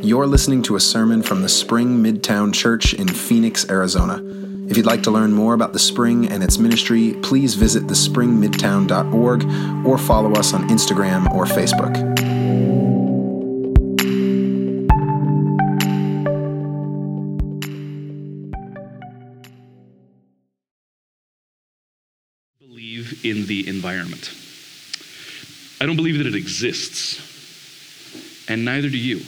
You're listening to a sermon from the Spring Midtown Church in Phoenix, Arizona. If you'd like to learn more about the Spring and its ministry, please visit thespringmidtown.org or follow us on Instagram or Facebook. believe in the environment. I don't believe that it exists, and neither do you.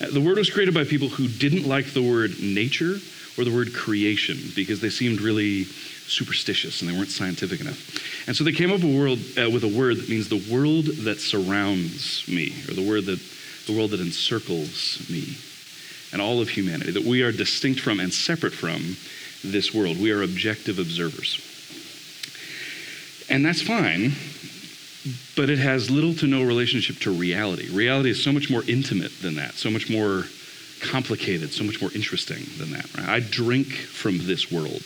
Uh, The word was created by people who didn't like the word nature or the word creation because they seemed really superstitious and they weren't scientific enough. And so they came up a, world, uh, with a word that means the world that surrounds me, or the word that the world that encircles me and all of humanity, that we are distinct from and separate from this world. We are objective observers. And that's fine, but it has little to no relationship to reality. Reality is so much more intimate than that, so much more complicated, so much more interesting than that. Right? I drink from this world.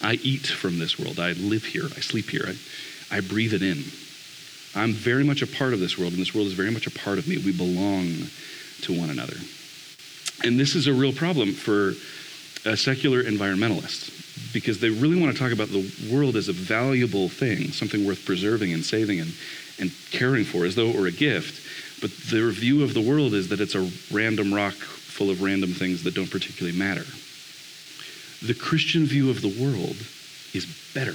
I eat from this world. I live here. I sleep here. I, I breathe it in. I'm very much a part of this world, and this world is very much a part of me. We belong to one another. And this is a real problem for a secular environmentalist because they really want to talk about the world as a valuable thing, something worth preserving and saving and, and caring for as though it were a gift. But their view of the world is that it's a random rock full of random things that don't particularly matter. The Christian view of the world is better.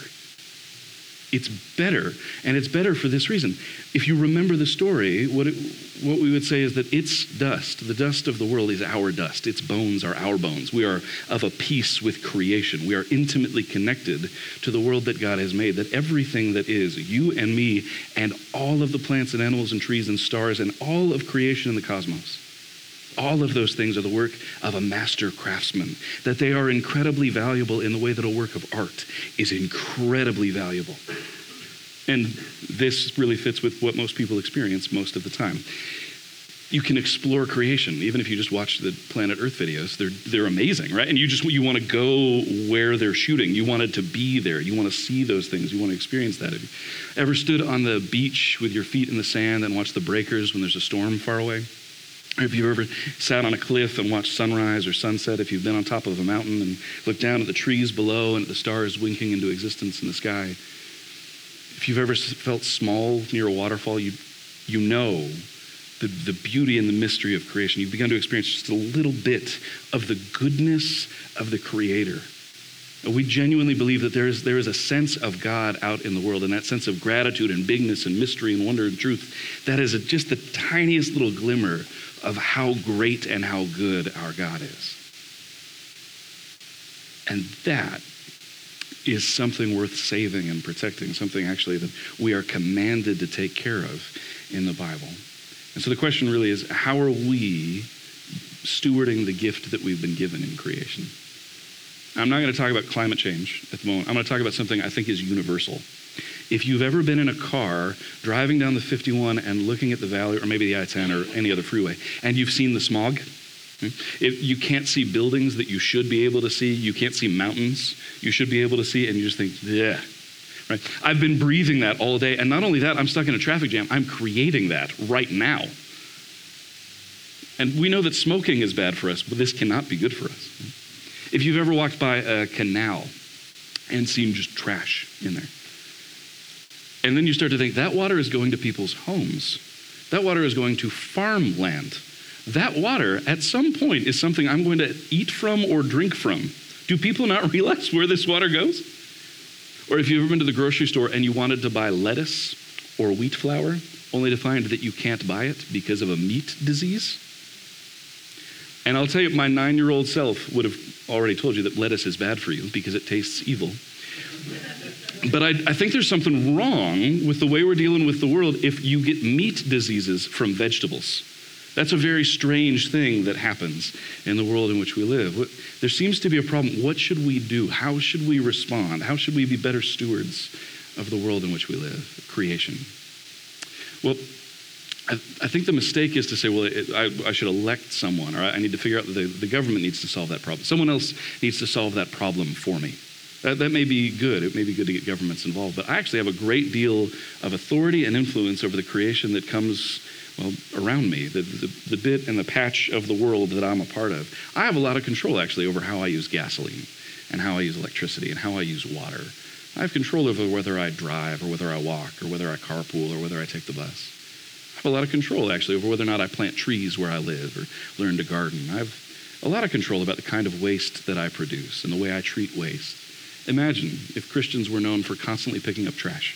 It's better, and it's better for this reason. If you remember the story, what, it, what we would say is that its dust, the dust of the world, is our dust. Its bones are our bones. We are of a piece with creation. We are intimately connected to the world that God has made, that everything that is, you and me, and all of the plants and animals and trees and stars, and all of creation in the cosmos, all of those things are the work of a master craftsman, that they are incredibly valuable in the way that a work of art is incredibly valuable. And this really fits with what most people experience most of the time. You can explore creation, even if you just watch the Planet Earth videos. They're, they're amazing, right? And you just you want to go where they're shooting. You wanted to be there. You want to see those things. You want to experience that. Have you ever stood on the beach with your feet in the sand and watched the breakers when there's a storm far away? If you've ever sat on a cliff and watched sunrise or sunset, if you've been on top of a mountain and looked down at the trees below and at the stars winking into existence in the sky, if you've ever felt small near a waterfall, you, you know the, the beauty and the mystery of creation. You've begun to experience just a little bit of the goodness of the Creator. We genuinely believe that there is, there is a sense of God out in the world, and that sense of gratitude and bigness and mystery and wonder and truth, that is a, just the tiniest little glimmer of how great and how good our God is. And that is something worth saving and protecting, something actually that we are commanded to take care of in the Bible. And so the question really is how are we stewarding the gift that we've been given in creation? I'm not going to talk about climate change at the moment. I'm going to talk about something I think is universal. If you've ever been in a car driving down the 51 and looking at the valley, or maybe the I 10 or any other freeway, and you've seen the smog, hmm, if you can't see buildings that you should be able to see, you can't see mountains you should be able to see, and you just think, yeah. Right? I've been breathing that all day, and not only that, I'm stuck in a traffic jam. I'm creating that right now. And we know that smoking is bad for us, but this cannot be good for us. If you've ever walked by a canal and seen just trash in there, and then you start to think that water is going to people's homes, that water is going to farmland. That water, at some point, is something I'm going to eat from or drink from. Do people not realize where this water goes? Or if you've ever been to the grocery store and you wanted to buy lettuce or wheat flour, only to find that you can't buy it because of a meat disease? And I'll tell you, my nine year old self would have already told you that lettuce is bad for you because it tastes evil. But I, I, think there's something wrong with the way we're dealing with the world if you get meat diseases from vegetables. That's a very strange thing that happens in the world in which we live. There seems to be a problem. What should we do? How should we respond? How should we be better stewards of the world in which we live, creation? Well, I, I think the mistake is to say, well, it, I, I, should elect someone, or I need to figure out that the, the government needs to solve that problem. Someone else needs to solve that problem for me. That, that may be good. It may be good to get governments involved. But I actually have a great deal of authority and influence over the creation that comes well, around me, the, the, the, bit and the patch of the world that I'm a part of, I have a lot of control actually over how I use gasoline and how I use electricity and how I use water. I have control over whether I drive or whether I walk or whether I carpool or whether I take the bus. I have a lot of control actually over whether or not I plant trees where I live or learn to garden. I have a lot of control about the kind of waste that I produce and the way I treat waste. Imagine if Christians were known for constantly picking up trash.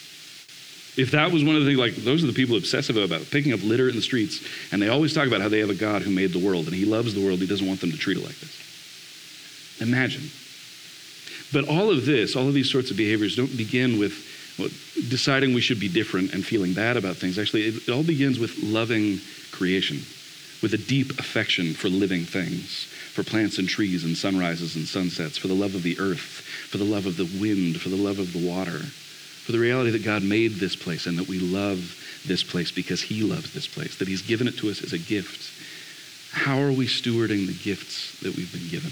If that was one of the things, like those are the people obsessive about picking up litter in the streets, and they always talk about how they have a God who made the world and he loves the world, he doesn't want them to treat it like this. Imagine. But all of this, all of these sorts of behaviors don't begin with well, deciding we should be different and feeling bad about things. Actually, it, it all begins with loving creation, with a deep affection for living things, for plants and trees and sunrises and sunsets, for the love of the earth, for the love of the wind, for the love of the water for the reality that God made this place and that we love this place because He loves this place, that He's given it to us as a gift. How are we stewarding the gifts that we've been given?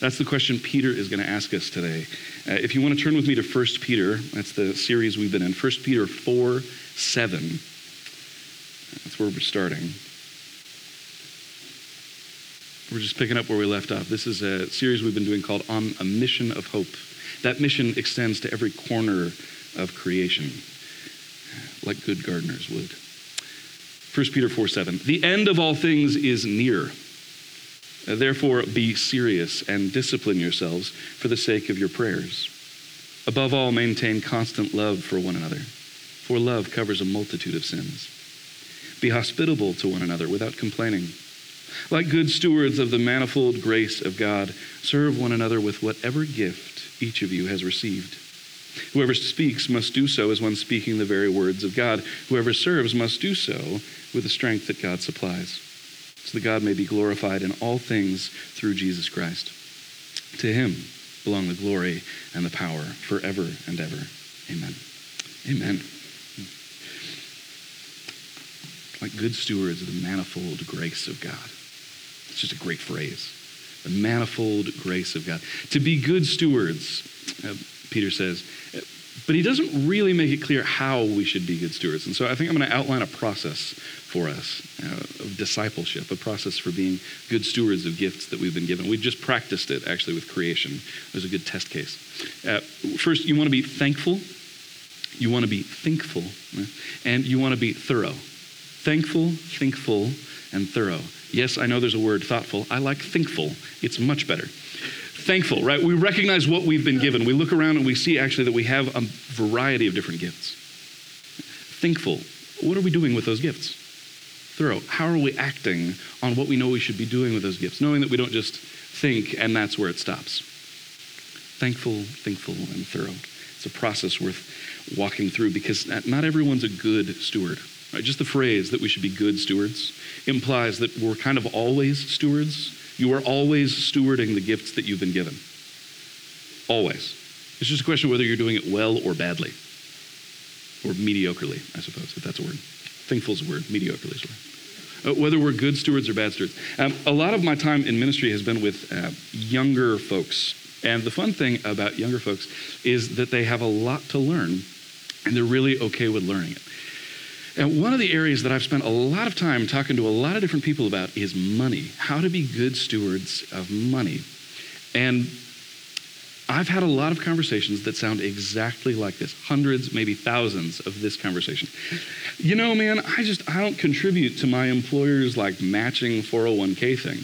That's the question Peter is going to ask us today. Uh, if you want to turn with me to 1 Peter, that's the series we've been in, 1 Peter 4 7. That's where we're starting. We're just picking up where we left off. This is a series we've been doing called On a Mission of Hope. That mission extends to every corner of creation, like good gardeners would. 1 Peter 4 7. The end of all things is near. Therefore, be serious and discipline yourselves for the sake of your prayers. Above all, maintain constant love for one another, for love covers a multitude of sins. Be hospitable to one another without complaining. Like good stewards of the manifold grace of God, serve one another with whatever gift each of you has received. Whoever speaks must do so as one speaking the very words of God. Whoever serves must do so with the strength that God supplies, so that God may be glorified in all things through Jesus Christ. To him belong the glory and the power forever and ever. Amen. Amen. Like good stewards of the manifold grace of God. It's just a great phrase the manifold grace of God. To be good stewards, uh, Peter says, but he doesn't really make it clear how we should be good stewards. And so I think I'm going to outline a process for us uh, of discipleship, a process for being good stewards of gifts that we've been given. We just practiced it actually with creation. It was a good test case. Uh, first, you want to be thankful, you want to be thinkful, and you want to be thorough. Thankful, thinkful, and thorough. Yes, I know there's a word, thoughtful. I like thinkful, it's much better. Thankful, right? We recognize what we've been given. We look around and we see actually that we have a variety of different gifts. Thinkful, what are we doing with those gifts? Thorough, how are we acting on what we know we should be doing with those gifts, knowing that we don't just think and that's where it stops? Thankful, thinkful, and thorough. It's a process worth walking through because not everyone's a good steward. Right? Just the phrase that we should be good stewards implies that we're kind of always stewards. You are always stewarding the gifts that you've been given. Always. It's just a question of whether you're doing it well or badly. Or mediocrely, I suppose, if that's a word. Thinkful's a word, mediocrely is a word. Uh, whether we're good stewards or bad stewards. Um, a lot of my time in ministry has been with uh, younger folks. And the fun thing about younger folks is that they have a lot to learn, and they're really okay with learning it. And one of the areas that I've spent a lot of time talking to a lot of different people about is money, how to be good stewards of money. And I've had a lot of conversations that sound exactly like this hundreds, maybe thousands of this conversation. You know, man, I just, I don't contribute to my employer's like matching 401k thing.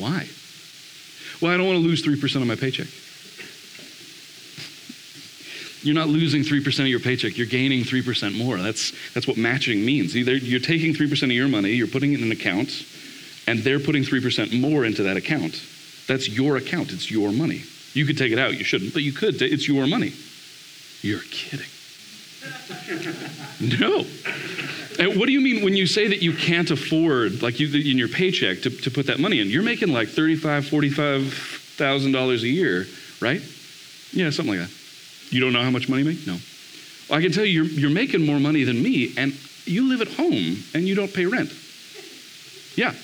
Why? Well, I don't want to lose 3% of my paycheck. You're not losing 3% of your paycheck, you're gaining 3% more. That's, that's what matching means. Either you're taking 3% of your money, you're putting it in an account, and they're putting 3% more into that account. That's your account, it's your money. You could take it out, you shouldn't, but you could. It's your money. You're kidding. no. And what do you mean when you say that you can't afford, like you, in your paycheck, to, to put that money in? You're making like $35,000, $45,000 a year, right? Yeah, something like that. You don't know how much money you make? No. Well, I can tell you, you're, you're making more money than me, and you live at home and you don't pay rent. Yeah.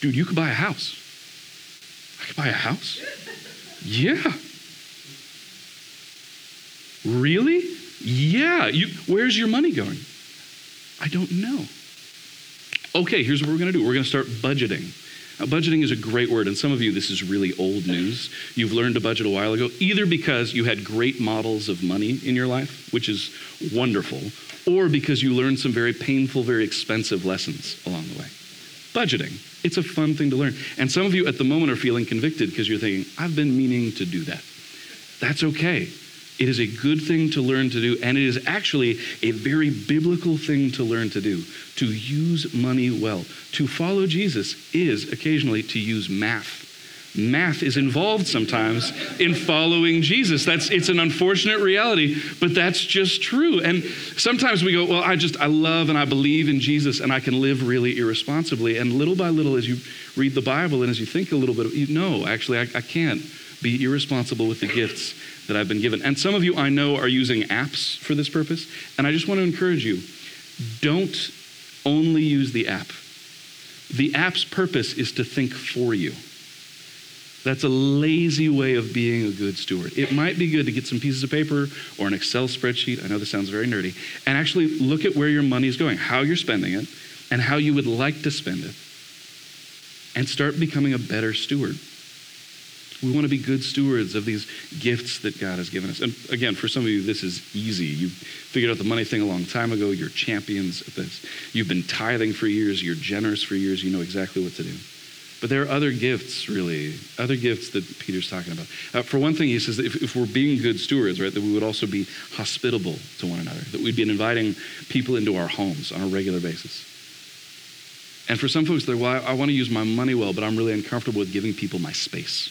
Dude, you could buy a house. I could buy a house? Yeah. Really? Yeah, you, where's your money going? I don't know. Okay, here's what we're going to do we're going to start budgeting. Now, budgeting is a great word, and some of you, this is really old news. You've learned to budget a while ago, either because you had great models of money in your life, which is wonderful, or because you learned some very painful, very expensive lessons along the way. Budgeting, it's a fun thing to learn. And some of you at the moment are feeling convicted because you're thinking, I've been meaning to do that. That's okay. It is a good thing to learn to do, and it is actually a very biblical thing to learn to do to use money well. To follow Jesus is occasionally to use math. Math is involved sometimes in following Jesus. That's it's an unfortunate reality, but that's just true. And sometimes we go, well, I just I love and I believe in Jesus and I can live really irresponsibly. And little by little, as you read the Bible and as you think a little bit, you know, actually, I, I can't be irresponsible with the gifts that I've been given. And some of you I know are using apps for this purpose. And I just want to encourage you don't only use the app. The app's purpose is to think for you. That's a lazy way of being a good steward. It might be good to get some pieces of paper or an Excel spreadsheet. I know this sounds very nerdy. And actually look at where your money is going, how you're spending it, and how you would like to spend it. And start becoming a better steward. We want to be good stewards of these gifts that God has given us. And again, for some of you, this is easy. You figured out the money thing a long time ago. You're champions at this. You've been tithing for years. You're generous for years. You know exactly what to do. But there are other gifts, really, other gifts that Peter's talking about. Uh, for one thing, he says that if, if, we're being good stewards, right, that we would also be hospitable to one another, that we'd be inviting people into our homes on a regular basis. And for some folks, they're, well, I, I want to use my money well, but I'm really uncomfortable with giving people my space.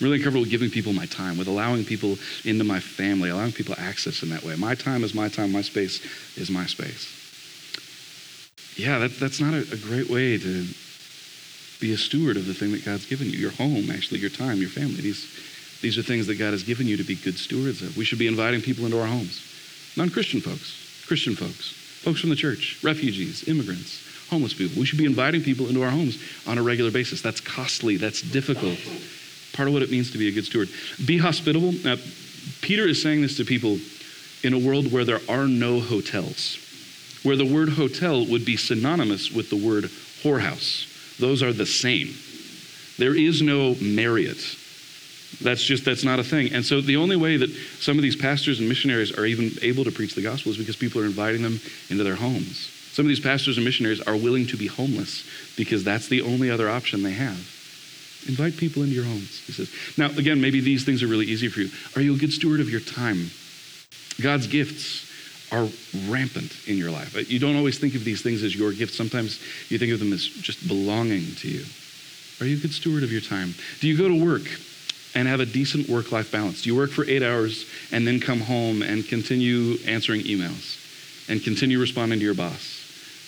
Really comfortable giving people my time, with allowing people into my family, allowing people access in that way. My time is my time, my space is my space. Yeah, that, that's not a, a great way to be a steward of the thing that God's given you your home, actually, your time, your family. These, these are things that God has given you to be good stewards of. We should be inviting people into our homes. Non Christian folks, Christian folks, folks from the church, refugees, immigrants, homeless people. We should be inviting people into our homes on a regular basis. That's costly, that's difficult part of what it means to be a good steward. Be hospitable. Now, Peter is saying this to people in a world where there are no hotels, where the word hotel would be synonymous with the word whorehouse. Those are the same. There is no Marriott. That's just, that's not a thing. And so the only way that some of these pastors and missionaries are even able to preach the gospel is because people are inviting them into their homes. Some of these pastors and missionaries are willing to be homeless because that's the only other option they have. Invite people into your homes, he says. Now, again, maybe these things are really easy for you. Are you a good steward of your time? God's gifts are rampant in your life. You don't always think of these things as your gifts. Sometimes you think of them as just belonging to you. Are you a good steward of your time? Do you go to work and have a decent work life balance? Do you work for eight hours and then come home and continue answering emails and continue responding to your boss?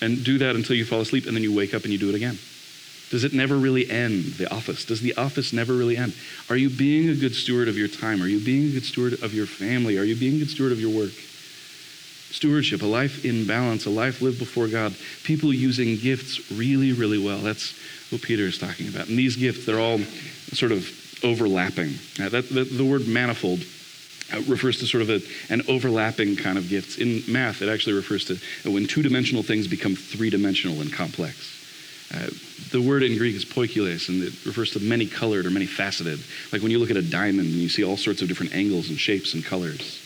And do that until you fall asleep and then you wake up and you do it again. Does it never really end, the office? Does the office never really end? Are you being a good steward of your time? Are you being a good steward of your family? Are you being a good steward of your work? Stewardship, a life in balance, a life lived before God, people using gifts really, really well. That's what Peter is talking about. And these gifts, they're all sort of overlapping. Uh, that, the, the word manifold uh, refers to sort of a, an overlapping kind of gifts. In math, it actually refers to when two dimensional things become three dimensional and complex. Uh, the word in Greek is poikiles, and it refers to many colored or many faceted. Like when you look at a diamond and you see all sorts of different angles and shapes and colors.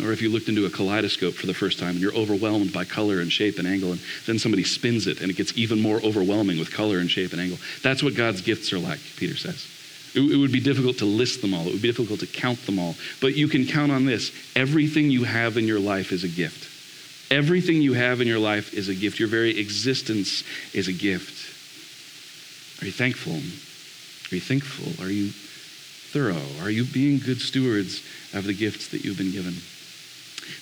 Or if you looked into a kaleidoscope for the first time and you're overwhelmed by color and shape and angle, and then somebody spins it and it gets even more overwhelming with color and shape and angle. That's what God's gifts are like, Peter says. It, it would be difficult to list them all, it would be difficult to count them all. But you can count on this everything you have in your life is a gift. Everything you have in your life is a gift. Your very existence is a gift. Are you thankful? Are you thinkful? Are you thorough? Are you being good stewards of the gifts that you've been given?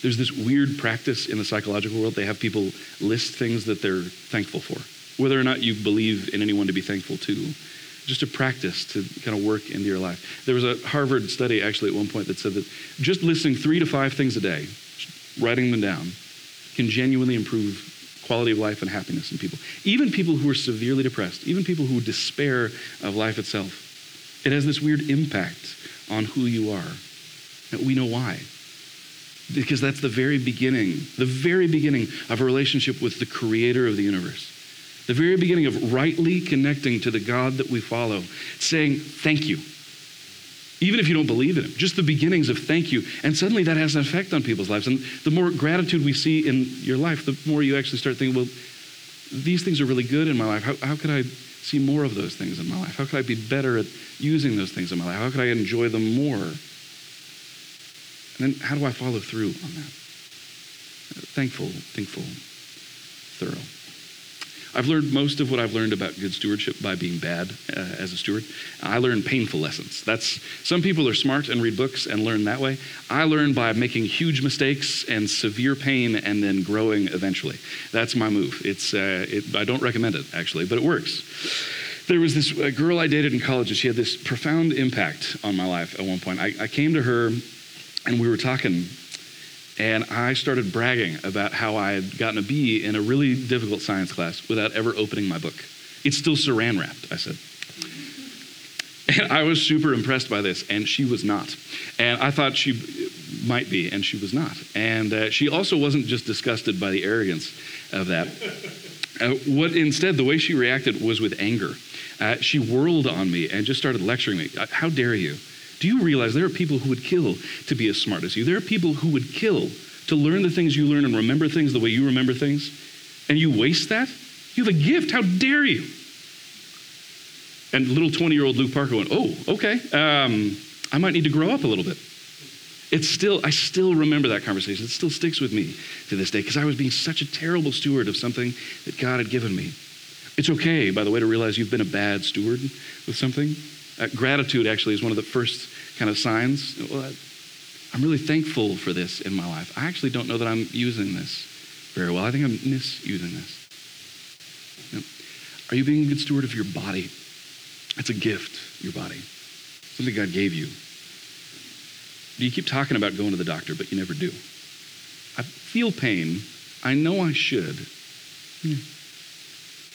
There's this weird practice in the psychological world. They have people list things that they're thankful for, whether or not you believe in anyone to be thankful to. Just a practice to kind of work into your life. There was a Harvard study actually at one point that said that just listing three to five things a day, writing them down, can genuinely improve quality of life and happiness in people. Even people who are severely depressed, even people who despair of life itself. It has this weird impact on who you are. We know why. because that's the very beginning, the very beginning of a relationship with the creator of the universe. The very beginning of rightly connecting to the God that we follow, saying thank you. Even if you don't believe in him, just the beginnings of thank you. And suddenly that has an effect on people's lives. And the more gratitude we see in your life, the more you actually start thinking, well, these things are really good in my life. How, how could I see more of those things in my life? How could I be better at using those things in my life? How could I enjoy them more? And then how do I follow through on that? Thankful, thinkful, thorough. I've learned most of what I've learned about good stewardship by being bad uh, as a steward. I learned painful lessons. That's some people are smart and read books and learn that way. I learn by making huge mistakes and severe pain and then growing eventually. That's my move. It's uh, it, I don't recommend it actually, but it works. There was this girl I dated in college, and she had this profound impact on my life at one point. I, I came to her, and we were talking and I started bragging about how I had gotten a B in a really difficult science class without ever opening my book. It's still saran wrapped, I said. And I was super impressed by this, and she was not. And I thought she might be, and she was not. And uh, she also wasn't just disgusted by the arrogance of that. Uh, what instead, the way she reacted was with anger. Uh, she whirled on me and just started lecturing me. Uh, how dare you? Do you realize there are people who would kill to be as smart as you? There are people who would kill to learn the things you learn and remember things the way you remember things, and you waste that? You have a gift. How dare you? And little 20 year old Luke Parker went, Oh, okay. Um, I might need to grow up a little bit. It's still, I still remember that conversation. It still sticks with me to this day because I was being such a terrible steward of something that God had given me. It's okay, by the way, to realize you've been a bad steward with something. Uh, gratitude actually is one of the first kind of signs. Well, I'm really thankful for this in my life. I actually don't know that I'm using this very well. I think I'm misusing this. Are you being a good steward of your body? It's a gift, your body, something God gave you. Do you keep talking about going to the doctor, but you never do? I feel pain. I know I should. Hmm.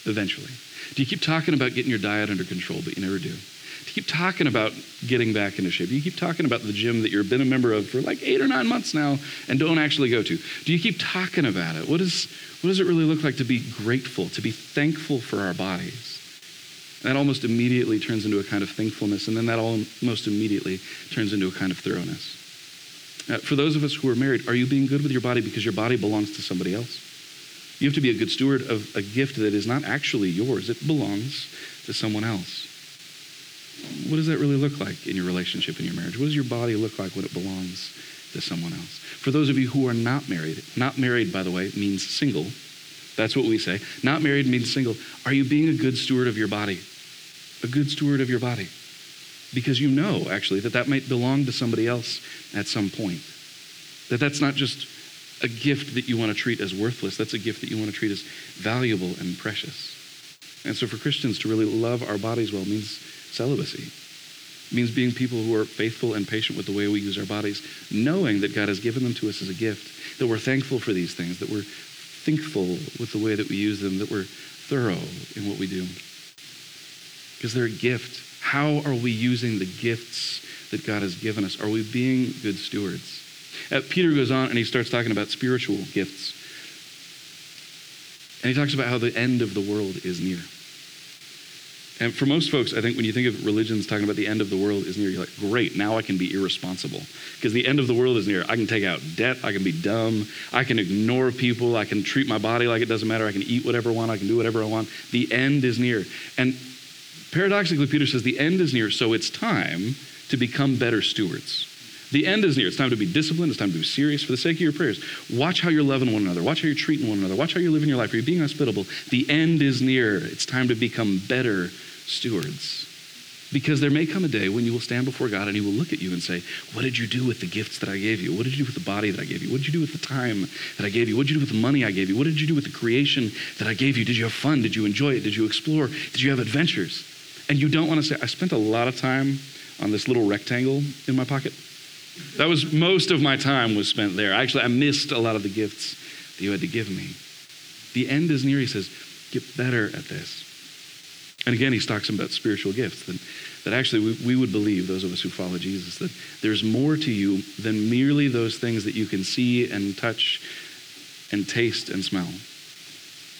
Eventually. Do you keep talking about getting your diet under control, but you never do? Keep talking about getting back into shape. You keep talking about the gym that you've been a member of for like eight or nine months now and don't actually go to. Do you keep talking about it? What, is, what does it really look like to be grateful, to be thankful for our bodies? that almost immediately turns into a kind of thankfulness, and then that almost immediately turns into a kind of thoroughness. Uh, for those of us who are married, are you being good with your body because your body belongs to somebody else? You have to be a good steward of a gift that is not actually yours, it belongs to someone else what does that really look like in your relationship, in your marriage? What does your body look like when it belongs to someone else? For those of you who are not married, not married, by the way, means single. That's what we say. Not married means single. Are you being a good steward of your body? A good steward of your body? Because you know, actually, that that might belong to somebody else at some point. That that's not just a gift that you want to treat as worthless, that's a gift that you want to treat as valuable and precious. And so for Christians to really love our bodies well means celibacy. It means being people who are faithful and patient with the way we use our bodies, knowing that God has given them to us as a gift, that we're thankful for these things, that we're thinkful with the way that we use them, that we're thorough in what we do. Because they're a gift. How are we using the gifts that God has given us? Are we being good stewards? Uh, Peter goes on and he starts talking about spiritual gifts. And he talks about how the end of the world is near. And for most folks, I think when you think of religions talking about the end of the world is near, you're like, great, now I can be irresponsible. Because the end of the world is near. I can take out debt. I can be dumb. I can ignore people. I can treat my body like it doesn't matter. I can eat whatever I want. I can do whatever I want. The end is near. And paradoxically, Peter says the end is near, so it's time to become better stewards. The end is near. It's time to be disciplined. It's time to be serious for the sake of your prayers. Watch how you're loving one another. Watch how you're treating one another. Watch how you're living your life. Are you being hospitable? The end is near. It's time to become better stewards. Because there may come a day when you will stand before God and He will look at you and say, What did you do with the gifts that I gave you? What did you do with the body that I gave you? What did you do with the time that I gave you? What did you do with the money I gave you? What did you do with the creation that I gave you? Did you have fun? Did you enjoy it? Did you explore? Did you have adventures? And you don't want to say, I spent a lot of time on this little rectangle in my pocket. That was most of my time was spent there. Actually, I missed a lot of the gifts that you had to give me. The end is near, he says, get better at this. And again, he talks about spiritual gifts. The, that actually we, we would believe, those of us who follow Jesus, that there's more to you than merely those things that you can see and touch and taste and smell.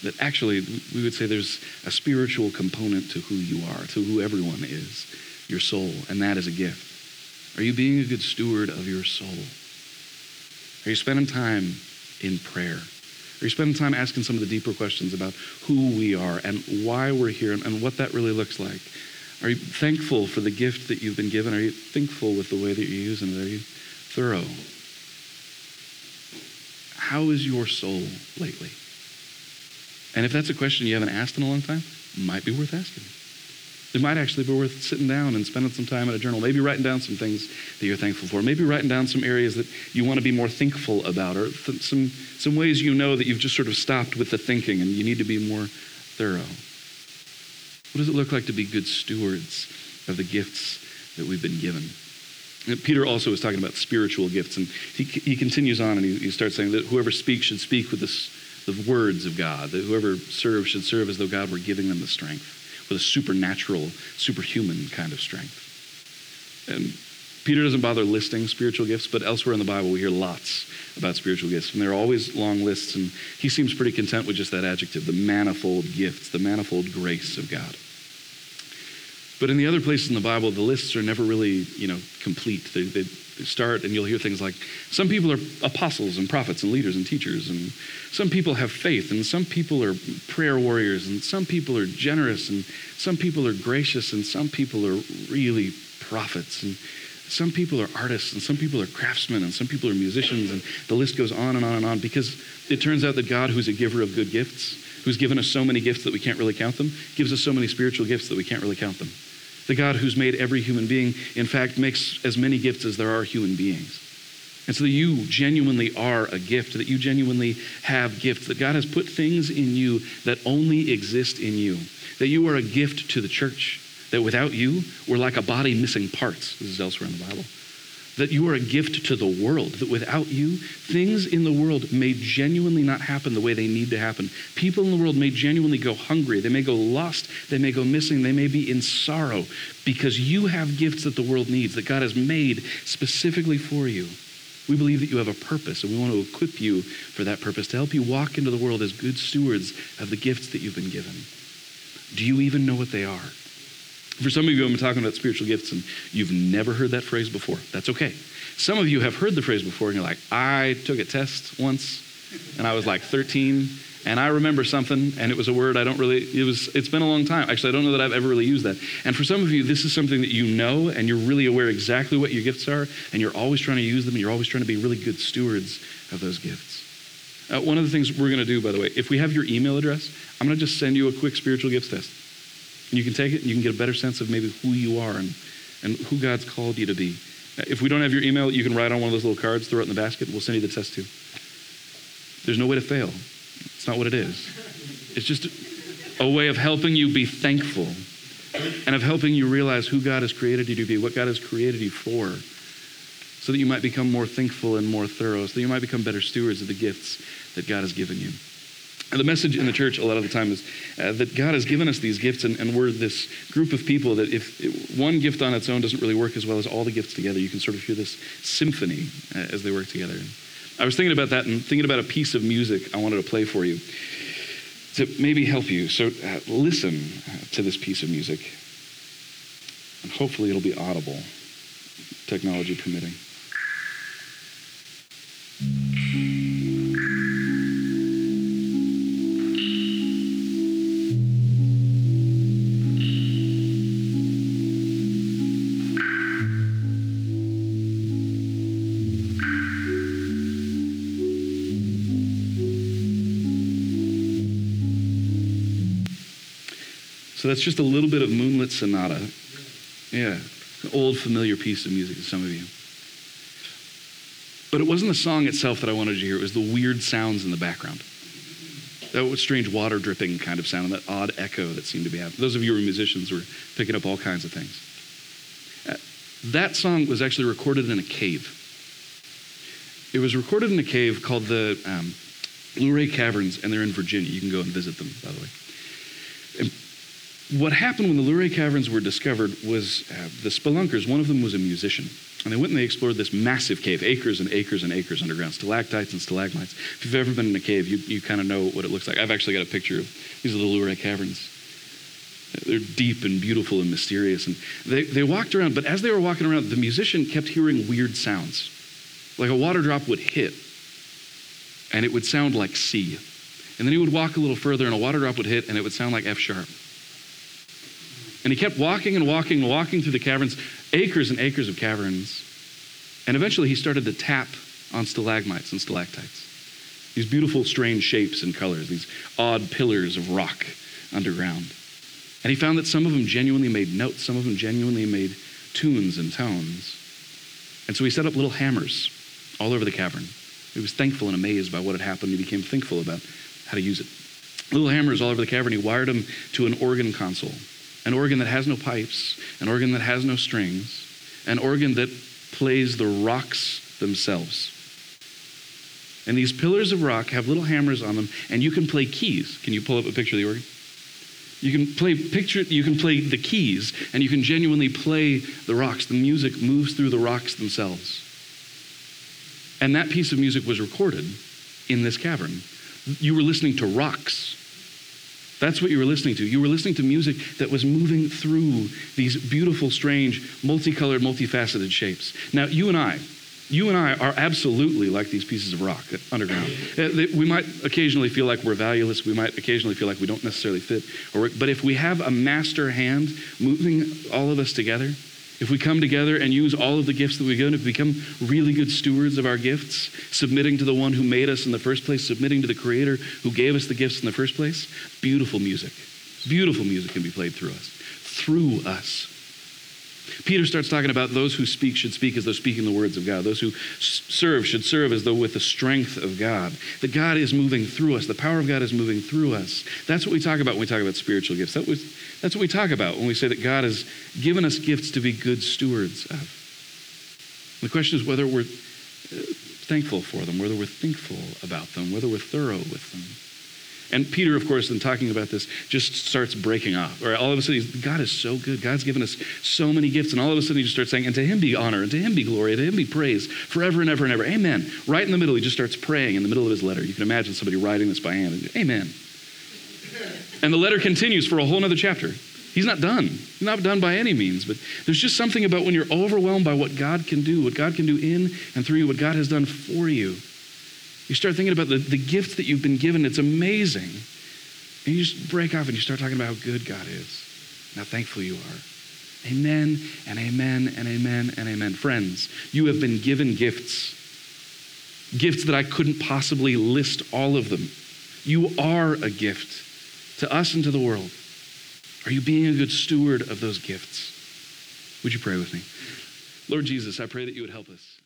That actually, we would say there's a spiritual component to who you are, to who everyone is, your soul, and that is a gift. Are you being a good steward of your soul? Are you spending time in prayer? Are you spending time asking some of the deeper questions about who we are and why we're here and what that really looks like? Are you thankful for the gift that you've been given? Are you thinkful with the way that you're using it? Are you thorough? How is your soul lately? And if that's a question you haven't asked in a long time, might be worth asking. It might actually be worth sitting down and spending some time in a journal, maybe writing down some things that you're thankful for, maybe writing down some areas that you want to be more thinkful about, or th- some, some ways you know that you've just sort of stopped with the thinking and you need to be more thorough. What does it look like to be good stewards of the gifts that we've been given? Uh, Peter also is talking about spiritual gifts, and he, he continues on and he, he starts saying that whoever speaks should speak with this, the words of God, that whoever serves should serve as though God were giving them the strength, with a supernatural, superhuman kind of strength. And Peter doesn't bother listing spiritual gifts, but elsewhere in the Bible we hear lots about spiritual gifts. And there are always long lists, and he seems pretty content with just that adjective the manifold gifts, the manifold grace of God. But in the other places in the Bible, the lists are never really, you know, complete. They, they, start and you'll hear things like, some people are apostles and prophets and leaders and teachers, and some people have faith, and some people are prayer warriors, and some people are generous, and some people are gracious, and some people are really prophets, and some people are artists, and some people are craftsmen, and some people are musicians, and the list goes on and on and on because it turns out that God, who's a giver of good gifts, who's given us so many gifts that we can't really count them, gives us so many spiritual gifts that we can't really count them. The God who's made every human being, in fact, makes as many gifts as there are human beings. And so that you genuinely are a gift, that you genuinely have gifts, that God has put things in you that only exist in you, that you are a gift to the church, that without you, we're like a body missing parts. This is elsewhere in the Bible that you are a gift to the world, that without you, things in the world may genuinely not happen the way they need to happen. People in the world may genuinely go hungry, they may go lost, they may go missing, they may be in sorrow because you have gifts that the world needs, that God has made specifically for you. We believe that you have a purpose, and we want to equip you for that purpose to help you walk into the world as good stewards of the gifts that you've been given. Do you even know what they are? For some of you, I'm talking about spiritual gifts and you've never heard that phrase before. That's okay. Some of you have heard the phrase before and you're like, I took a test once and I was like 13 and I remember something and it was a word I don't really, it was, it's been a long time. Actually, I don't know that I've ever really used that. And for some of you, this is something that you know and you're really aware exactly what your gifts are and you're always trying to use them and you're always trying to be really good stewards of those gifts. Uh, one of the things we're going to do, by the way, if we have your email address, I'm going to just send you a quick spiritual gifts test. And you can take it and you can get a better sense of maybe who you are and, and who God's called you to be. If we don't have your email, you can write on one of those little cards, throw it in the basket, we'll send you the test too. There's no way to fail. It's not what it is. It's just a way of helping you be thankful and of helping you realize who God has created you to be, what God has created you for, so that you might become more thinkful and more thorough, so that you might become better stewards of the gifts that God has given you. And the message in the church a lot of the time is uh, that God has given us these gifts, and, and, we're this group of people that if it, one gift on its own doesn't really work as well as all the gifts together, you can sort of hear this symphony uh, as they work together. I was thinking about that and thinking about a piece of music I wanted to play for you to maybe help you. So uh, listen uh, to this piece of music, and hopefully it'll be audible, technology permitting. So that's just a little bit of Moonlight Sonata. Yeah, an old familiar piece of music to some of you. But it wasn't the song itself that I wanted you to hear, it was the weird sounds in the background. That strange water dripping kind of sound, and that odd echo that seemed to be happening. Those of you who are musicians were picking up all kinds of things. Uh, that song was actually recorded in a cave. It was recorded in a cave called the um, Luray Caverns, and they're in Virginia. You can go and visit them, by the way. What happened when the Luray Caverns were discovered was uh, the spelunkers, one of them was a musician. And they went and they explored this massive cave, acres and acres and acres underground, stalactites and stalagmites. If you've ever been in a cave, you, you kind of know what it looks like. I've actually got a picture of these are the Luray Caverns. They're deep and beautiful and mysterious. And they, they walked around, but as they were walking around, the musician kept hearing weird sounds. Like a water drop would hit, and it would sound like C. And then he would walk a little further, and a water drop would hit, and it would sound like F sharp. And he kept walking and walking and walking through the caverns, acres and acres of caverns. And eventually he started to tap on stalagmites and stalactites. These beautiful, strange shapes and colors, these odd pillars of rock underground. And he found that some of them genuinely made notes, some of them genuinely made tunes and tones. And so he set up little hammers all over the cavern. He was thankful and amazed by what had happened. He became thinkful about how to use it. Little hammers all over the cavern. He wired them to an organ console an organ that has no pipes, an organ that has no strings, an organ that plays the rocks themselves. And these pillars of rock have little hammers on them, and you can play keys. Can you pull up a picture of the organ? You can play picture. You can play the keys, and you can genuinely play the rocks. The music moves through the rocks themselves. And that piece of music was recorded in this cavern. You were listening to rocks that's what you were listening to. You were listening to music that was moving through these beautiful, strange, multicolored, multifaceted shapes. Now, you and I, you and I are absolutely like these pieces of rock underground. Uh, we might occasionally feel like we're valueless. We might occasionally feel like we don't necessarily fit. but if we have a master hand moving all of us together, if we come together and use all of the gifts that we get, if we become really good stewards of our gifts, submitting to the one who made us in the first place, submitting to the creator who gave us the gifts in the first place, beautiful music. Beautiful music can be played through us. Through us. Peter starts talking about those who speak should speak as though speaking the words of God. Those who serve should serve as though with the strength of God. That God is moving through us. The power of God is moving through us. That's what we talk about when we talk about spiritual gifts. That was, that's what we talk about when we say that God has given us gifts to be good stewards of. The question is whether we're uh, thankful for them, whether we're thinkful about them, whether we're thorough with them. And Peter, of course, in talking about this, just starts breaking off. All of a sudden, God is so good. God's given us so many gifts. And all of a sudden, he just starts saying, and to him be honor, and to him be glory, and to him be praise forever and ever and ever. Amen. Right in the middle, he just starts praying in the middle of his letter. You can imagine somebody writing this by hand. Amen. And the letter continues for a whole other chapter. He's not done. He's not done by any means, but there's just something about when you're overwhelmed by what God can do, what God can do in and through you, what God has done for you. You start thinking about the, the gifts that you've been given. It's amazing. And you just break off and you start talking about how good God is, and how thankful you are. Amen and amen and amen and amen. Friends, you have been given gifts. Gifts that I couldn't possibly list all of them. You are a gift to us and to the world. Are you being a good steward of those gifts? Would you pray with me? Lord Jesus, I pray that you would help us.